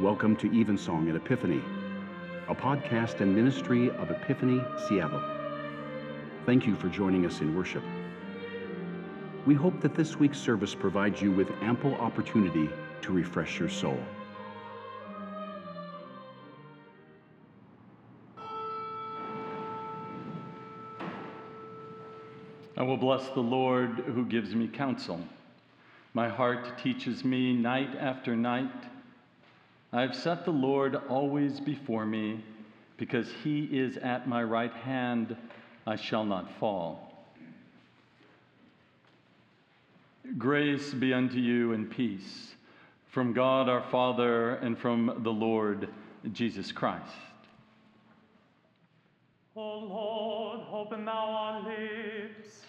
Welcome to Evensong at Epiphany, a podcast and ministry of Epiphany Seattle. Thank you for joining us in worship. We hope that this week's service provides you with ample opportunity to refresh your soul. I will bless the Lord who gives me counsel. My heart teaches me night after night. I have set the Lord always before me, because he is at my right hand, I shall not fall. Grace be unto you and peace from God our Father and from the Lord Jesus Christ. O Lord, open thou our lips.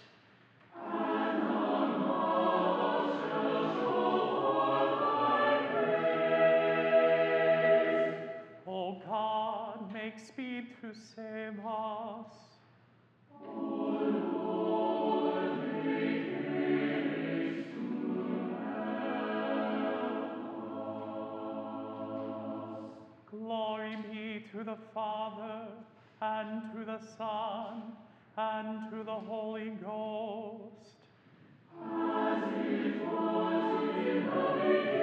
Save us. Glory be to the Father, and to the Son, and to the Holy Ghost. Praise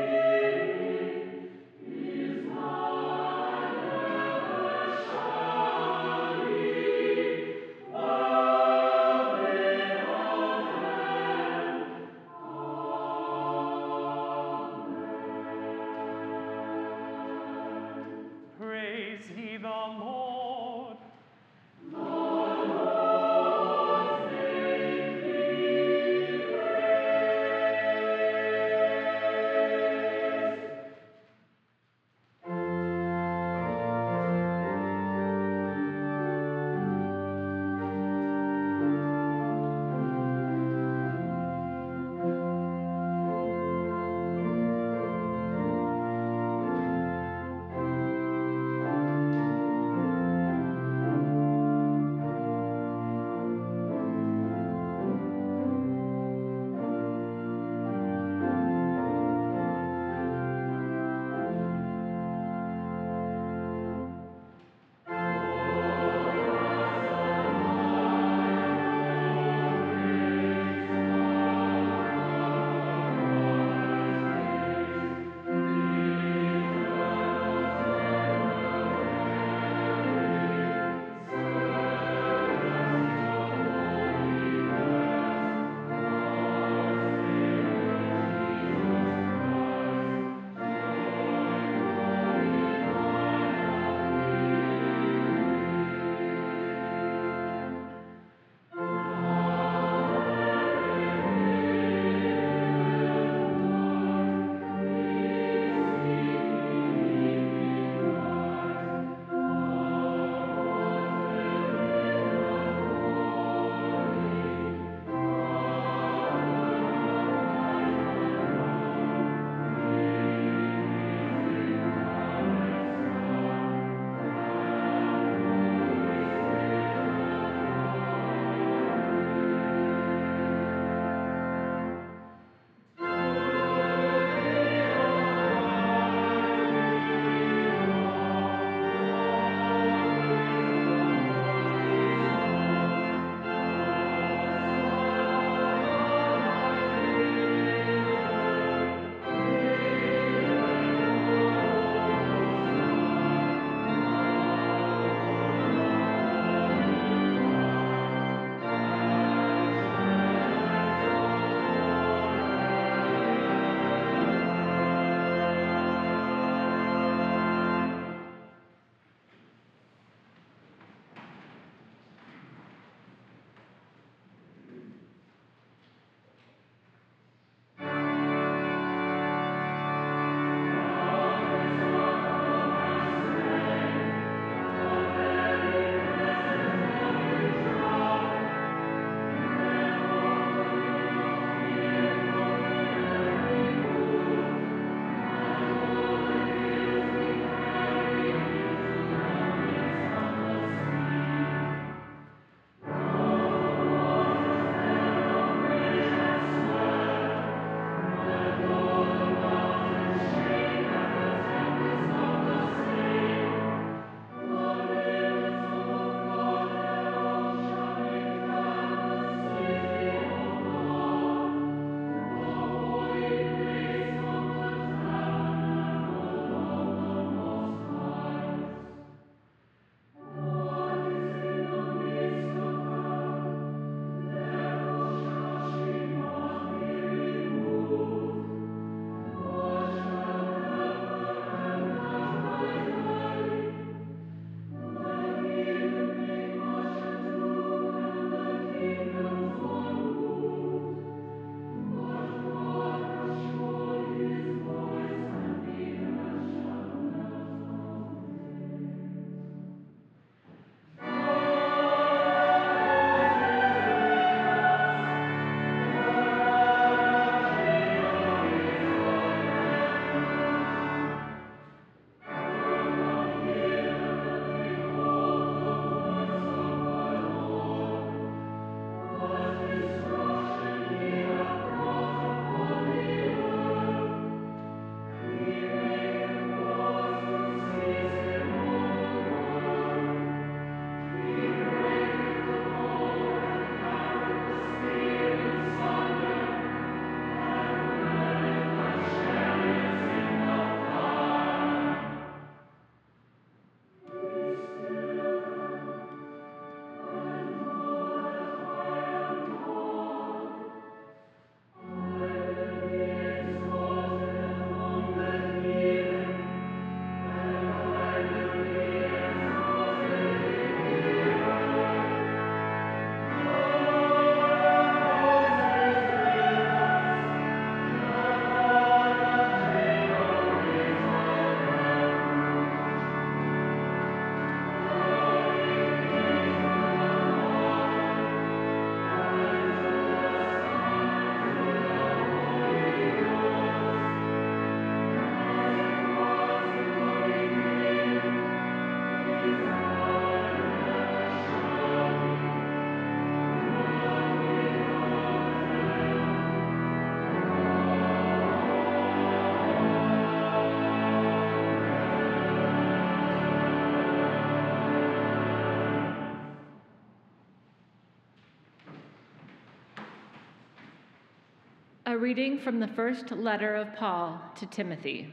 Reading from the first letter of Paul to Timothy.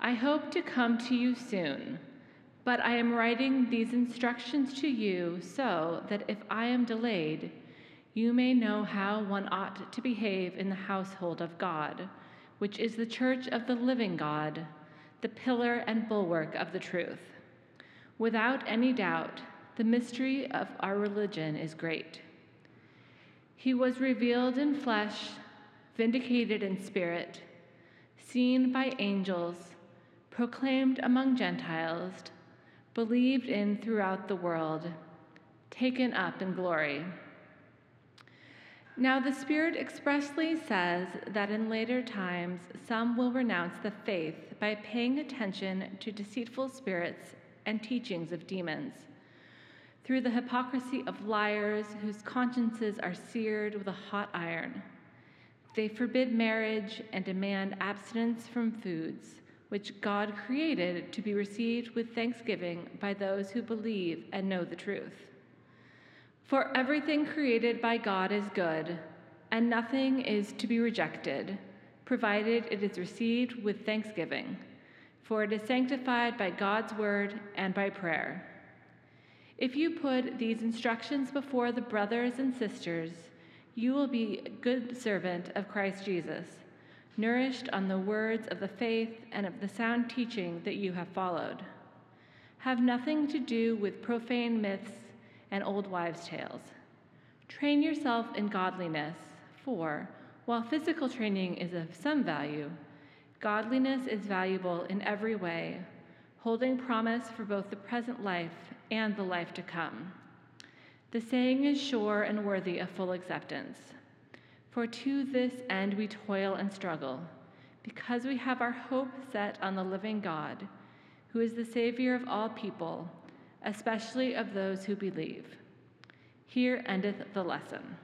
I hope to come to you soon, but I am writing these instructions to you so that if I am delayed, you may know how one ought to behave in the household of God, which is the church of the living God, the pillar and bulwark of the truth. Without any doubt, the mystery of our religion is great. He was revealed in flesh, vindicated in spirit, seen by angels, proclaimed among Gentiles, believed in throughout the world, taken up in glory. Now, the Spirit expressly says that in later times some will renounce the faith by paying attention to deceitful spirits and teachings of demons through the hypocrisy of liars whose consciences are seared with a hot iron. They forbid marriage and demand abstinence from foods which God created to be received with thanksgiving by those who believe and know the truth. For everything created by God is good, and nothing is to be rejected, provided it is received with thanksgiving, for it is sanctified by God's word and by prayer. If you put these instructions before the brothers and sisters, you will be a good servant of Christ Jesus, nourished on the words of the faith and of the sound teaching that you have followed. Have nothing to do with profane myths and old wives' tales. Train yourself in godliness, for while physical training is of some value, godliness is valuable in every way, holding promise for both the present life and the life to come. The saying is sure and worthy of full acceptance. For to this end we toil and struggle, because we have our hope set on the living God, who is the Savior of all people, especially of those who believe. Here endeth the lesson.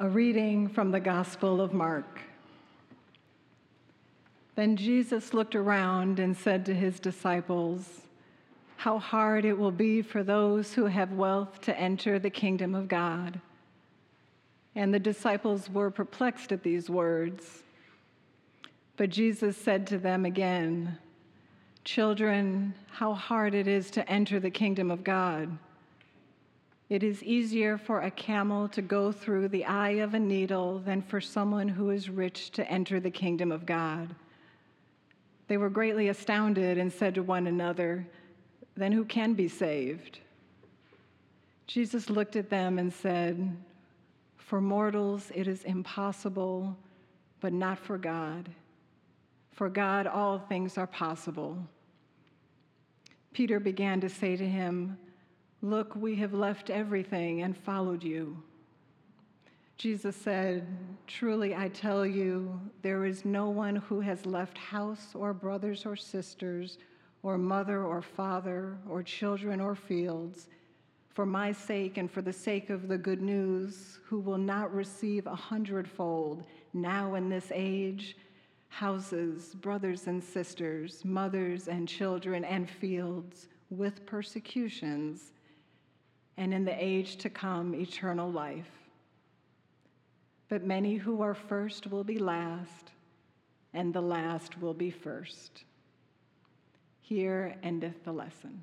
A reading from the Gospel of Mark. Then Jesus looked around and said to his disciples, How hard it will be for those who have wealth to enter the kingdom of God. And the disciples were perplexed at these words. But Jesus said to them again, Children, how hard it is to enter the kingdom of God. It is easier for a camel to go through the eye of a needle than for someone who is rich to enter the kingdom of God. They were greatly astounded and said to one another, Then who can be saved? Jesus looked at them and said, For mortals it is impossible, but not for God. For God all things are possible. Peter began to say to him, Look, we have left everything and followed you. Jesus said, Truly I tell you, there is no one who has left house or brothers or sisters, or mother or father, or children or fields, for my sake and for the sake of the good news, who will not receive a hundredfold now in this age houses, brothers and sisters, mothers and children, and fields with persecutions and in the age to come, eternal life. But many who are first will be last, and the last will be first. Here endeth the lesson.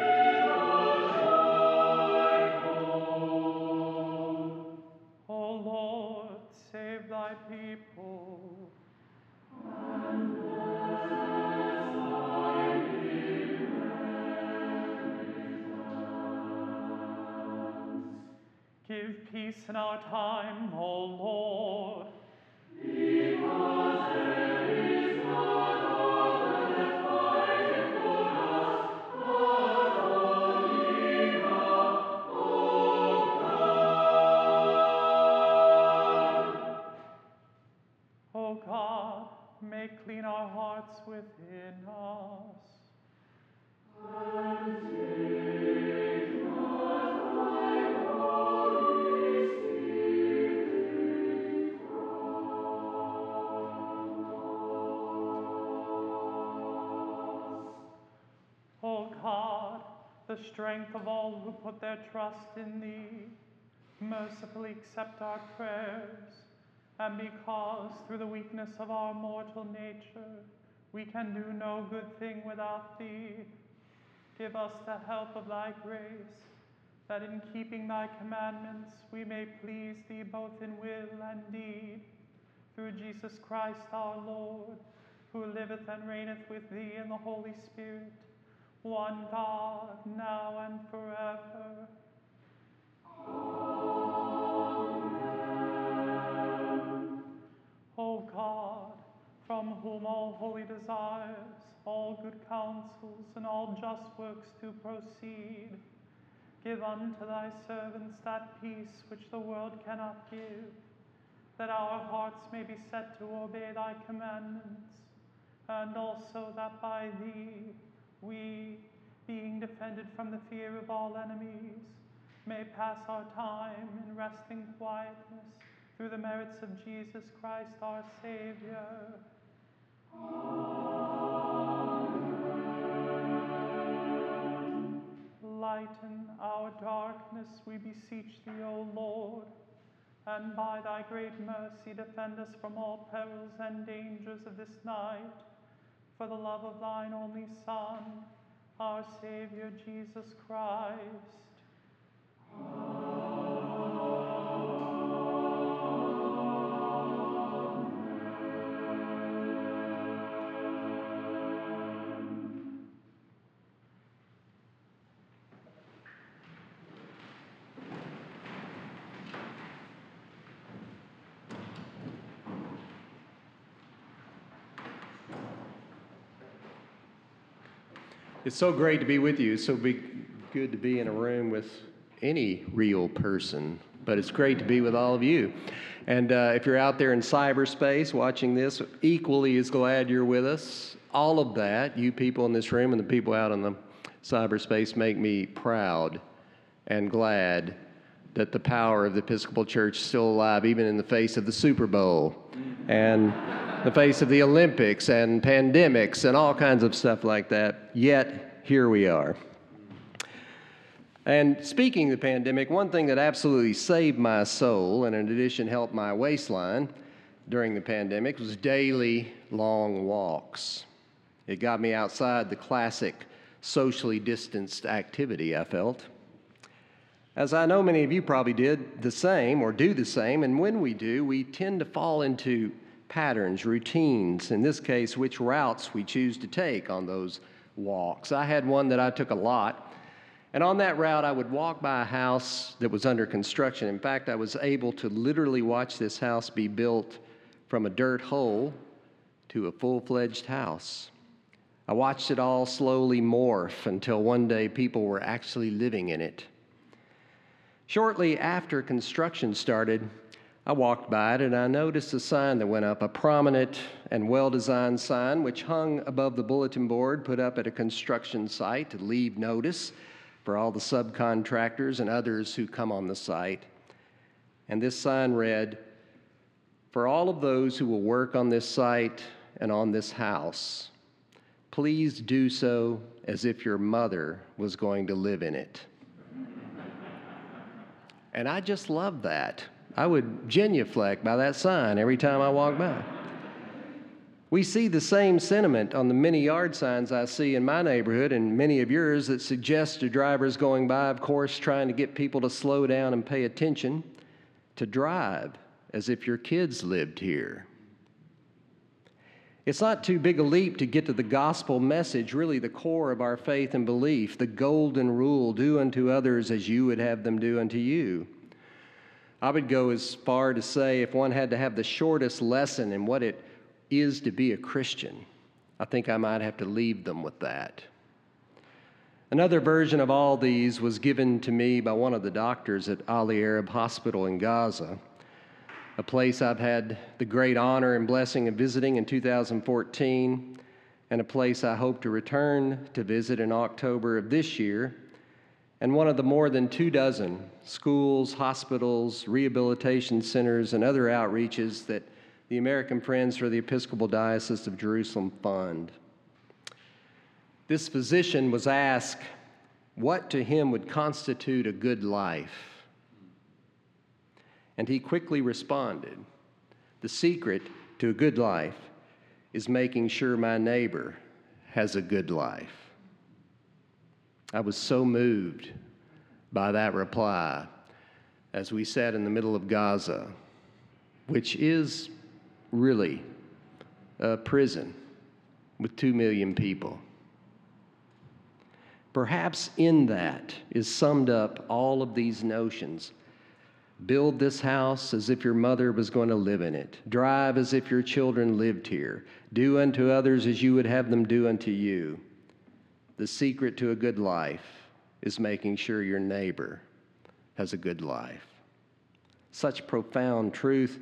peace strength of all who put their trust in Thee, mercifully accept our prayers, and because through the weakness of our mortal nature we can do no good thing without Thee, give us the help of Thy grace, that in keeping Thy commandments we may please Thee both in will and deed, through Jesus Christ our Lord, who liveth and reigneth with Thee in the Holy Spirit, one God, now and forever. O God, from whom all holy desires, all good counsels, and all just works do proceed, give unto thy servants that peace which the world cannot give, that our hearts may be set to obey thy commandments, and also that by thee we, being defended from the fear of all enemies, may pass our time in resting quietness through the merits of Jesus Christ our Savior. Lighten our darkness, we beseech thee, O Lord, and by thy great mercy defend us from all perils and dangers of this night, for the love of thine only Son, our Savior Jesus Christ. It's so great to be with you. It's so be good to be in a room with any real person, but it's great to be with all of you. And uh, if you're out there in cyberspace watching this, equally as glad you're with us. All of that, you people in this room and the people out in the cyberspace, make me proud and glad that the power of the Episcopal Church is still alive, even in the face of the Super Bowl and the face of the Olympics and pandemics and all kinds of stuff like that. Yet, here we are. And speaking of the pandemic, one thing that absolutely saved my soul and in addition helped my waistline during the pandemic was daily long walks. It got me outside the classic socially distanced activity I felt. As I know many of you probably did the same or do the same, and when we do, we tend to fall into patterns, routines, in this case, which routes we choose to take on those walks. I had one that I took a lot and on that route, I would walk by a house that was under construction. In fact, I was able to literally watch this house be built from a dirt hole to a full fledged house. I watched it all slowly morph until one day people were actually living in it. Shortly after construction started, I walked by it and I noticed a sign that went up, a prominent and well designed sign which hung above the bulletin board put up at a construction site to leave notice for all the subcontractors and others who come on the site. And this sign read, For all of those who will work on this site and on this house, please do so as if your mother was going to live in it. and I just love that. I would genuflect by that sign every time I walk by. We see the same sentiment on the many yard signs I see in my neighborhood and many of yours that suggest to drivers going by, of course, trying to get people to slow down and pay attention, to drive as if your kids lived here. It's not too big a leap to get to the gospel message, really the core of our faith and belief, the golden rule do unto others as you would have them do unto you. I would go as far to say if one had to have the shortest lesson in what it is to be a Christian, I think I might have to leave them with that. Another version of all these was given to me by one of the doctors at Ahli Arab Hospital in Gaza, a place I've had the great honor and blessing of visiting in 2014, and a place I hope to return to visit in October of this year, and one of the more than two dozen schools, hospitals, rehabilitation centers, and other outreaches that the American Friends for the Episcopal Diocese of Jerusalem Fund. This physician was asked what to him would constitute a good life. And he quickly responded The secret to a good life is making sure my neighbor has a good life. I was so moved by that reply as we sat in the middle of Gaza, which is really a prison with two million people. Perhaps in that is summed up all of these notions. Build this house as if your mother was going to live in it. Drive as if your children lived here. Do unto others as you would have them do unto you. The secret to a good life is making sure your neighbor has a good life. Such profound truth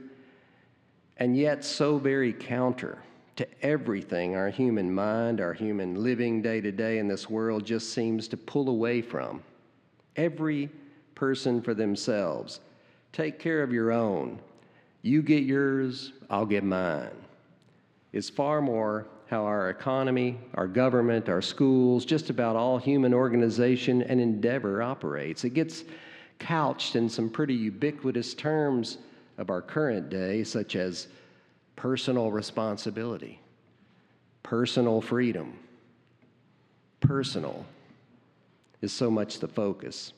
and yet so very counter to everything our human mind, our human living day to day in this world just seems to pull away from. Every person for themselves. Take care of your own. You get yours, I'll get mine. Is far more how our economy, our government, our schools, just about all human organization and endeavor operates. It gets couched in some pretty ubiquitous terms of our current day, such as personal responsibility, personal freedom. Personal is so much the focus.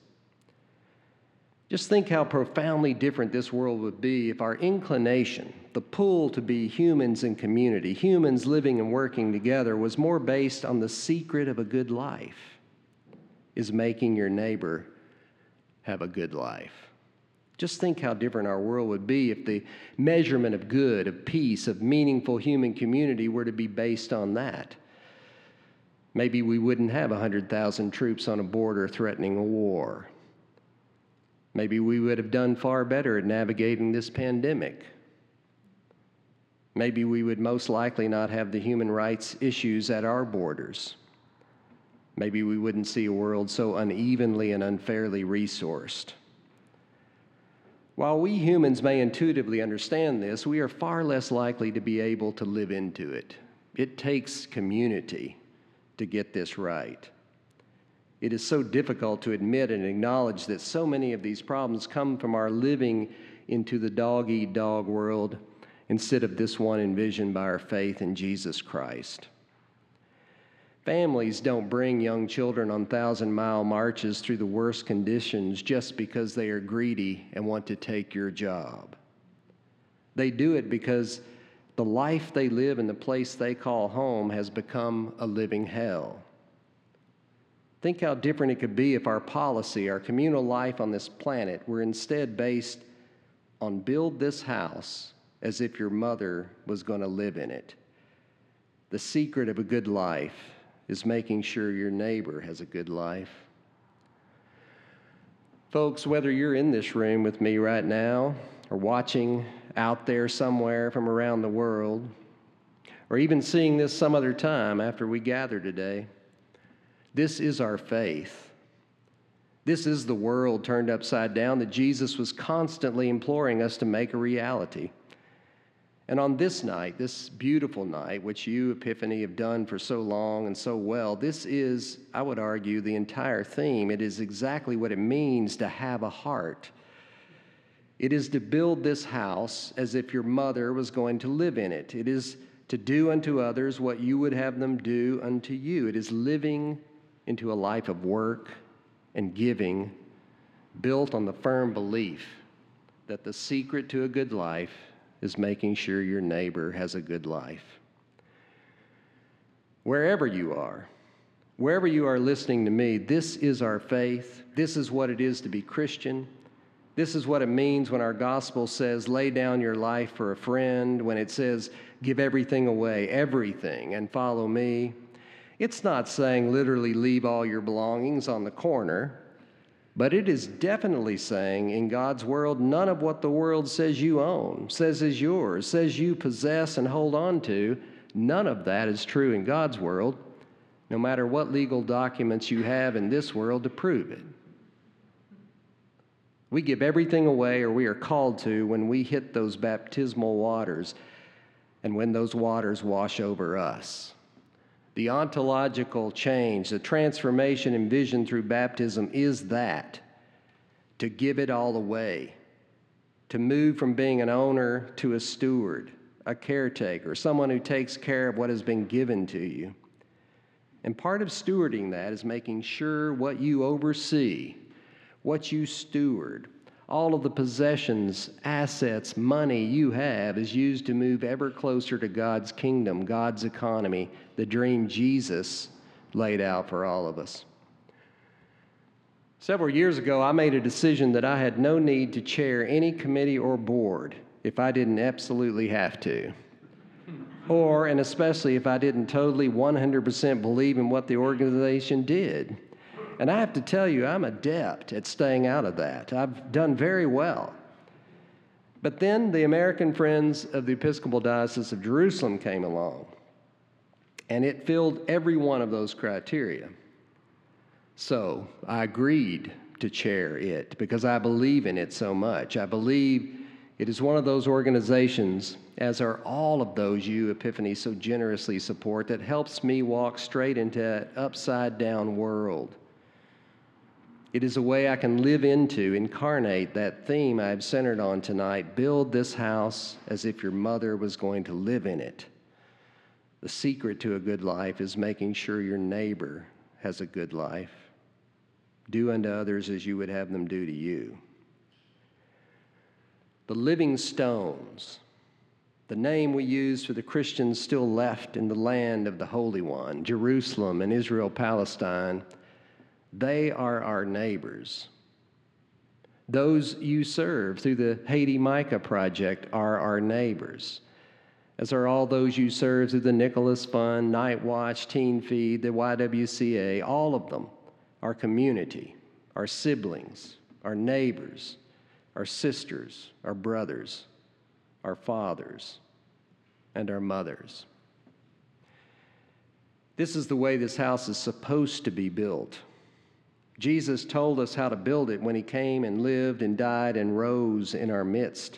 Just think how profoundly different this world would be if our inclination, the pull to be humans in community, humans living and working together, was more based on the secret of a good life is making your neighbor have a good life. Just think how different our world would be if the measurement of good, of peace, of meaningful human community were to be based on that. Maybe we wouldn't have 100,000 troops on a border threatening a war. Maybe we would have done far better at navigating this pandemic. Maybe we would most likely not have the human rights issues at our borders. Maybe we wouldn't see a world so unevenly and unfairly resourced. While we humans may intuitively understand this, we are far less likely to be able to live into it. It takes community to get this right. It is so difficult to admit and acknowledge that so many of these problems come from our living into the dog eat dog world instead of this one envisioned by our faith in Jesus Christ. Families don't bring young children on thousand mile marches through the worst conditions just because they are greedy and want to take your job. They do it because the life they live in the place they call home has become a living hell. Think how different it could be if our policy, our communal life on this planet, were instead based on build this house as if your mother was going to live in it. The secret of a good life is making sure your neighbor has a good life. Folks, whether you're in this room with me right now or watching out there somewhere from around the world, or even seeing this some other time after we gather today, this is our faith. This is the world turned upside down that Jesus was constantly imploring us to make a reality. And on this night, this beautiful night, which you, Epiphany, have done for so long and so well, this is, I would argue, the entire theme. It is exactly what it means to have a heart. It is to build this house as if your mother was going to live in it. It is to do unto others what you would have them do unto you. It is living into a life of work and giving built on the firm belief that the secret to a good life is making sure your neighbor has a good life. Wherever you are, wherever you are listening to me, this is our faith. This is what it is to be Christian. This is what it means when our gospel says, lay down your life for a friend, when it says, give everything away, everything, and follow me. It's not saying literally leave all your belongings on the corner. But it is definitely saying in God's world, none of what the world says you own, says is yours, says you possess and hold on to, none of that is true in God's world, no matter what legal documents you have in this world to prove it. We give everything away, or we are called to, when we hit those baptismal waters and when those waters wash over us. The ontological change, the transformation envisioned through baptism is that to give it all away, to move from being an owner to a steward, a caretaker, someone who takes care of what has been given to you. And part of stewarding that is making sure what you oversee, what you steward, all of the possessions, assets, money you have is used to move ever closer to God's kingdom, God's economy, the dream Jesus laid out for all of us. Several years ago, I made a decision that I had no need to chair any committee or board if I didn't absolutely have to. Or, and especially if I didn't totally 100% believe in what the organization did. And I have to tell you, I'm adept at staying out of that. I've done very well. But then the American Friends of the Episcopal Diocese of Jerusalem came along, and it filled every one of those criteria. So I agreed to chair it because I believe in it so much. I believe it is one of those organizations, as are all of those you, Epiphany, so generously support, that helps me walk straight into that upside down world it is a way I can live into, incarnate that theme I've centered on tonight build this house as if your mother was going to live in it. The secret to a good life is making sure your neighbor has a good life. Do unto others as you would have them do to you. The living stones, the name we use for the Christians still left in the land of the Holy One, Jerusalem and Israel, Palestine they are our neighbors. Those you serve through the Haiti Micah Project are our neighbors, as are all those you serve through the Nicholas Fund, Night Watch, Teen Feed, the YWCA, all of them, our community, our siblings, our neighbors, our sisters, our brothers, our fathers, and our mothers. This is the way this house is supposed to be built. Jesus told us how to build it when he came and lived and died and rose in our midst.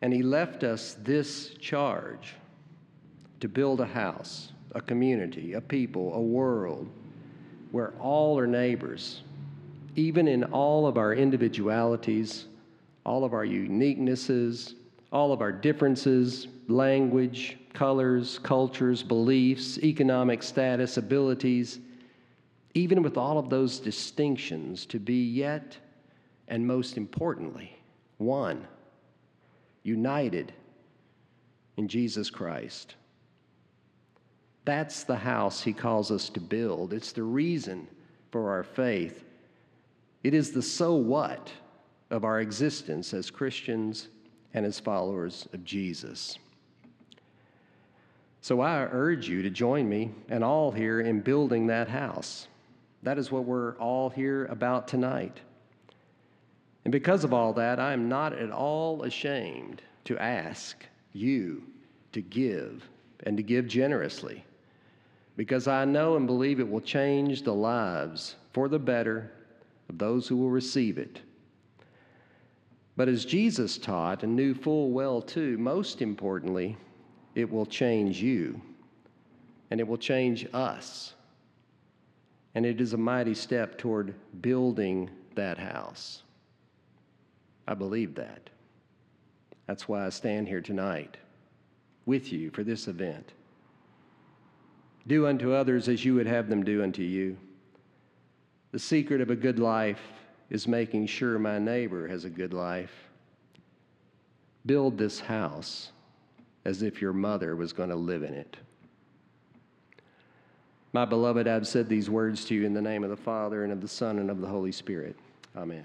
And he left us this charge to build a house, a community, a people, a world where all are neighbors, even in all of our individualities, all of our uniquenesses, all of our differences, language, colors, cultures, beliefs, economic status, abilities, even with all of those distinctions, to be yet, and most importantly, one, united in Jesus Christ. That's the house he calls us to build. It's the reason for our faith. It is the so what of our existence as Christians and as followers of Jesus. So I urge you to join me and all here in building that house. That is what we're all here about tonight. And because of all that, I am not at all ashamed to ask you to give and to give generously because I know and believe it will change the lives for the better of those who will receive it. But as Jesus taught and knew full well, too, most importantly, it will change you and it will change us. And it is a mighty step toward building that house. I believe that. That's why I stand here tonight with you for this event. Do unto others as you would have them do unto you. The secret of a good life is making sure my neighbor has a good life. Build this house as if your mother was going to live in it. My beloved, I've said these words to you in the name of the Father, and of the Son, and of the Holy Spirit. Amen.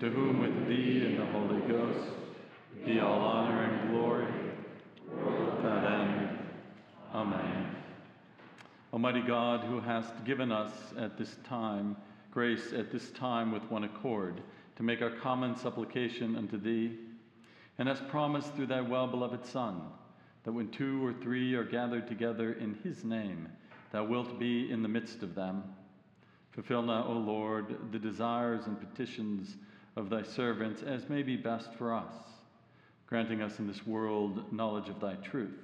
to whom with thee and the Holy Ghost be all honor and glory, without end. Amen. Almighty God, who hast given us at this time grace at this time with one accord to make our common supplication unto thee, and hast promised through thy well beloved Son that when two or three are gathered together in his name, thou wilt be in the midst of them. Fulfill now, O Lord, the desires and petitions of thy servants as may be best for us, granting us in this world knowledge of thy truth,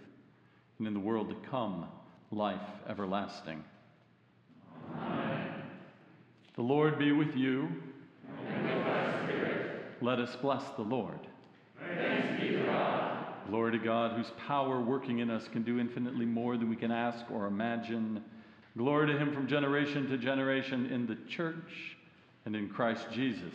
and in the world to come, life everlasting. Amen. The Lord be with you. And with thy spirit. Let us bless the Lord. Thanks be to God. Glory to God, whose power working in us can do infinitely more than we can ask or imagine. Glory to him from generation to generation in the church and in Christ Jesus,